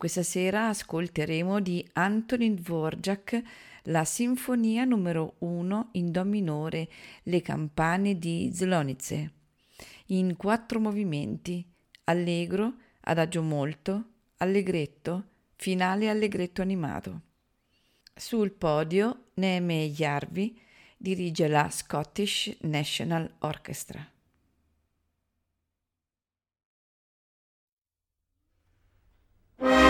Questa sera ascolteremo di Antonin Dvorak la Sinfonia numero 1 in Do minore, le campane di Zlonice, in quattro movimenti, allegro, adagio molto, allegretto, finale allegretto animato. Sul podio Neme Jarvi dirige la Scottish National Orchestra. you